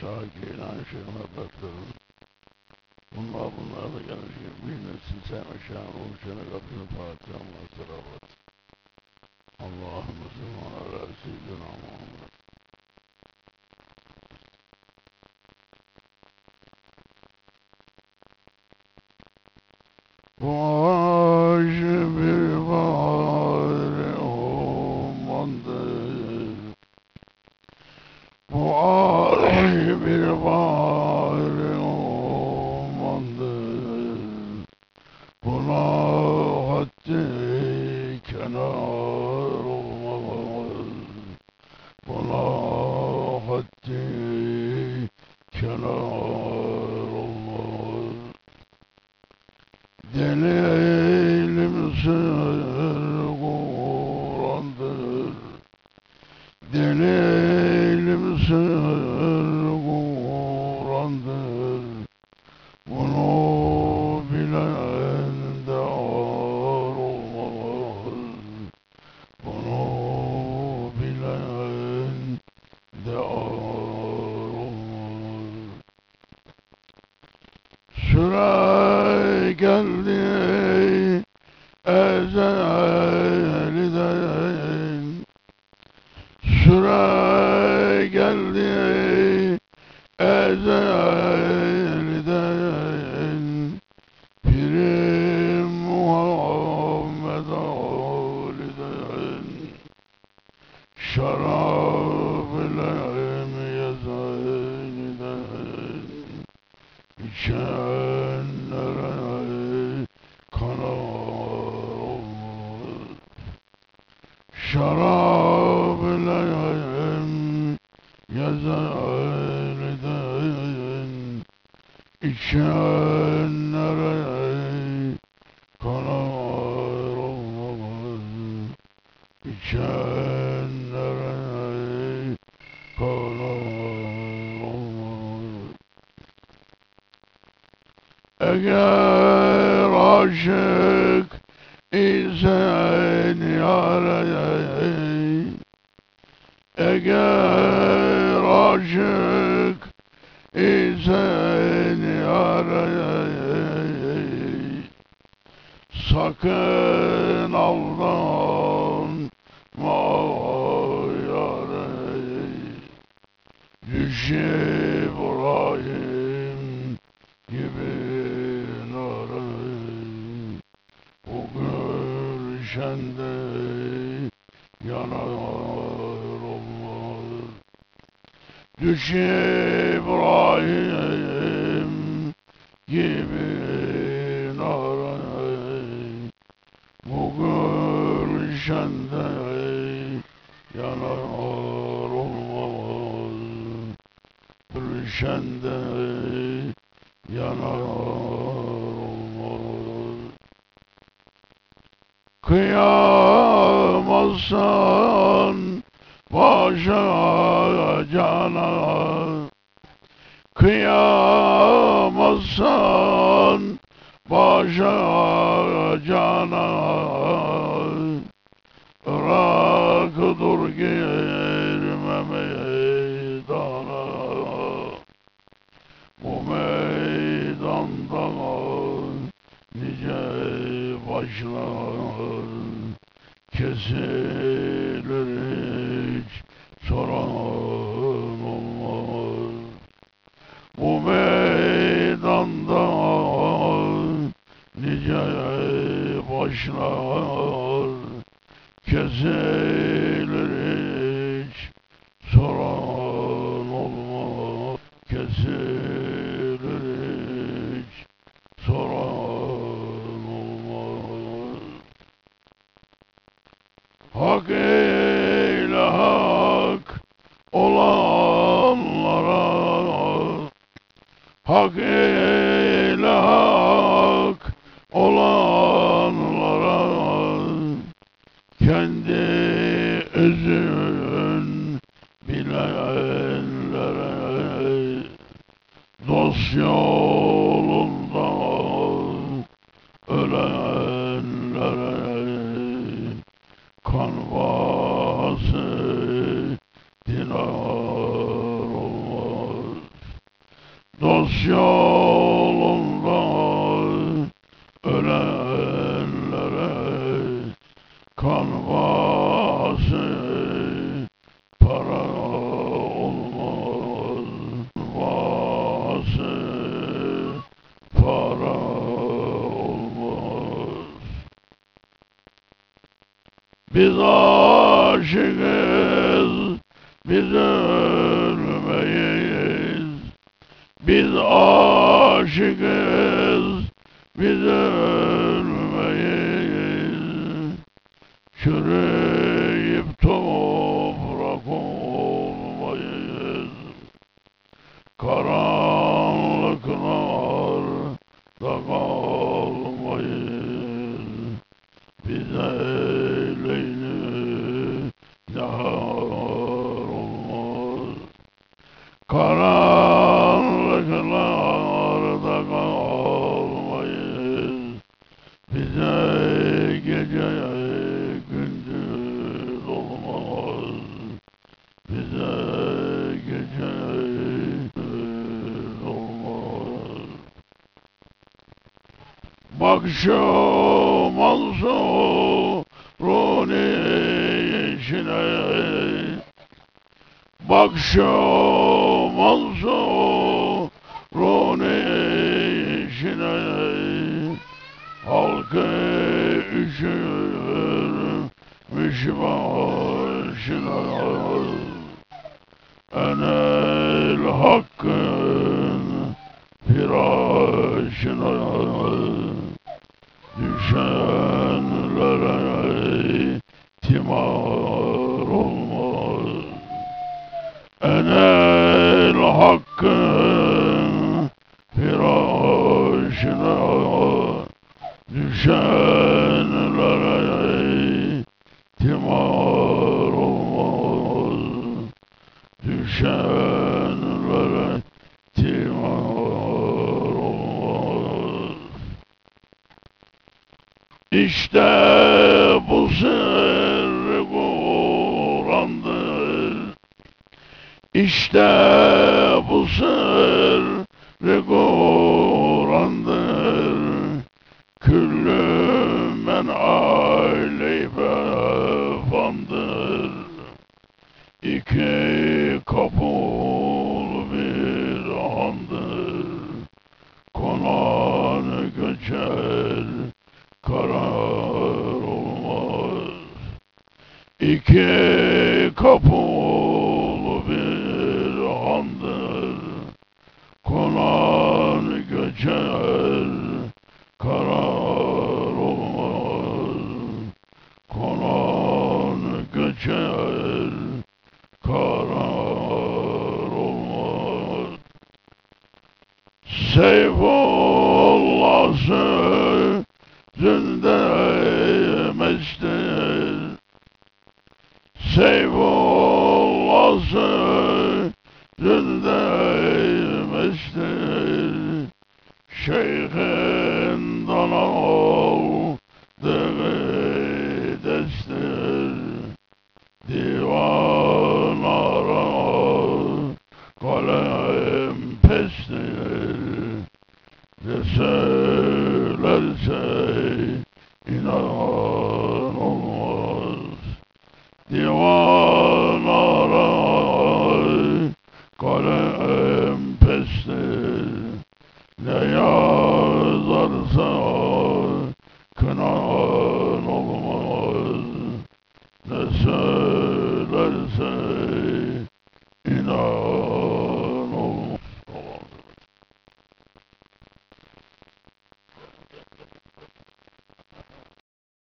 Şah Geylan Şeyh Mehmetlerin bunlar bunlar da gelmiş gibi bir nesil sevme şahın oluşana kapını Fatiha Masravat Allahümme salli ala seyyidina Muhammed şuraya geldi Şarap ile yezeniden İçenlere kanar olmaz İçenlere kanar olmaz eğer aşık aşık isen yarey Sakın aldanma yarey Düş İbrahim gibi narey O gülşende yanar olmaz Düş İbrahim gibi narey Bu gülşende yanar olmaz. Gülşende yanar olmaz. Kıyamazsan başa cana Kıyamazsan başa cana Irak dur Hak eyle hak olanlara Biz aşığız, biz ölmeyiz. Biz aşığız, biz ölmeyiz. Şu Mansur'un işine Bak şu Mansur'un işine Halkı üşürmüş başına. Enel hakkın firasına Düşenlere timar olmaz Enel hakkın firasına Düşenlere timar olmaz Düşenlere timar olmaz İşte bu sır İşte bu sır Kur'an'dır Küllü men aleybe fandır İki kabul bir andır. Konan göçer karar olmaz. İki kabul bir andır Konan göçer karar olmaz Konan göçer karar olmaz Seyfullah sözünde mestir Seyfullah sözünde Let's say, Let's say, in our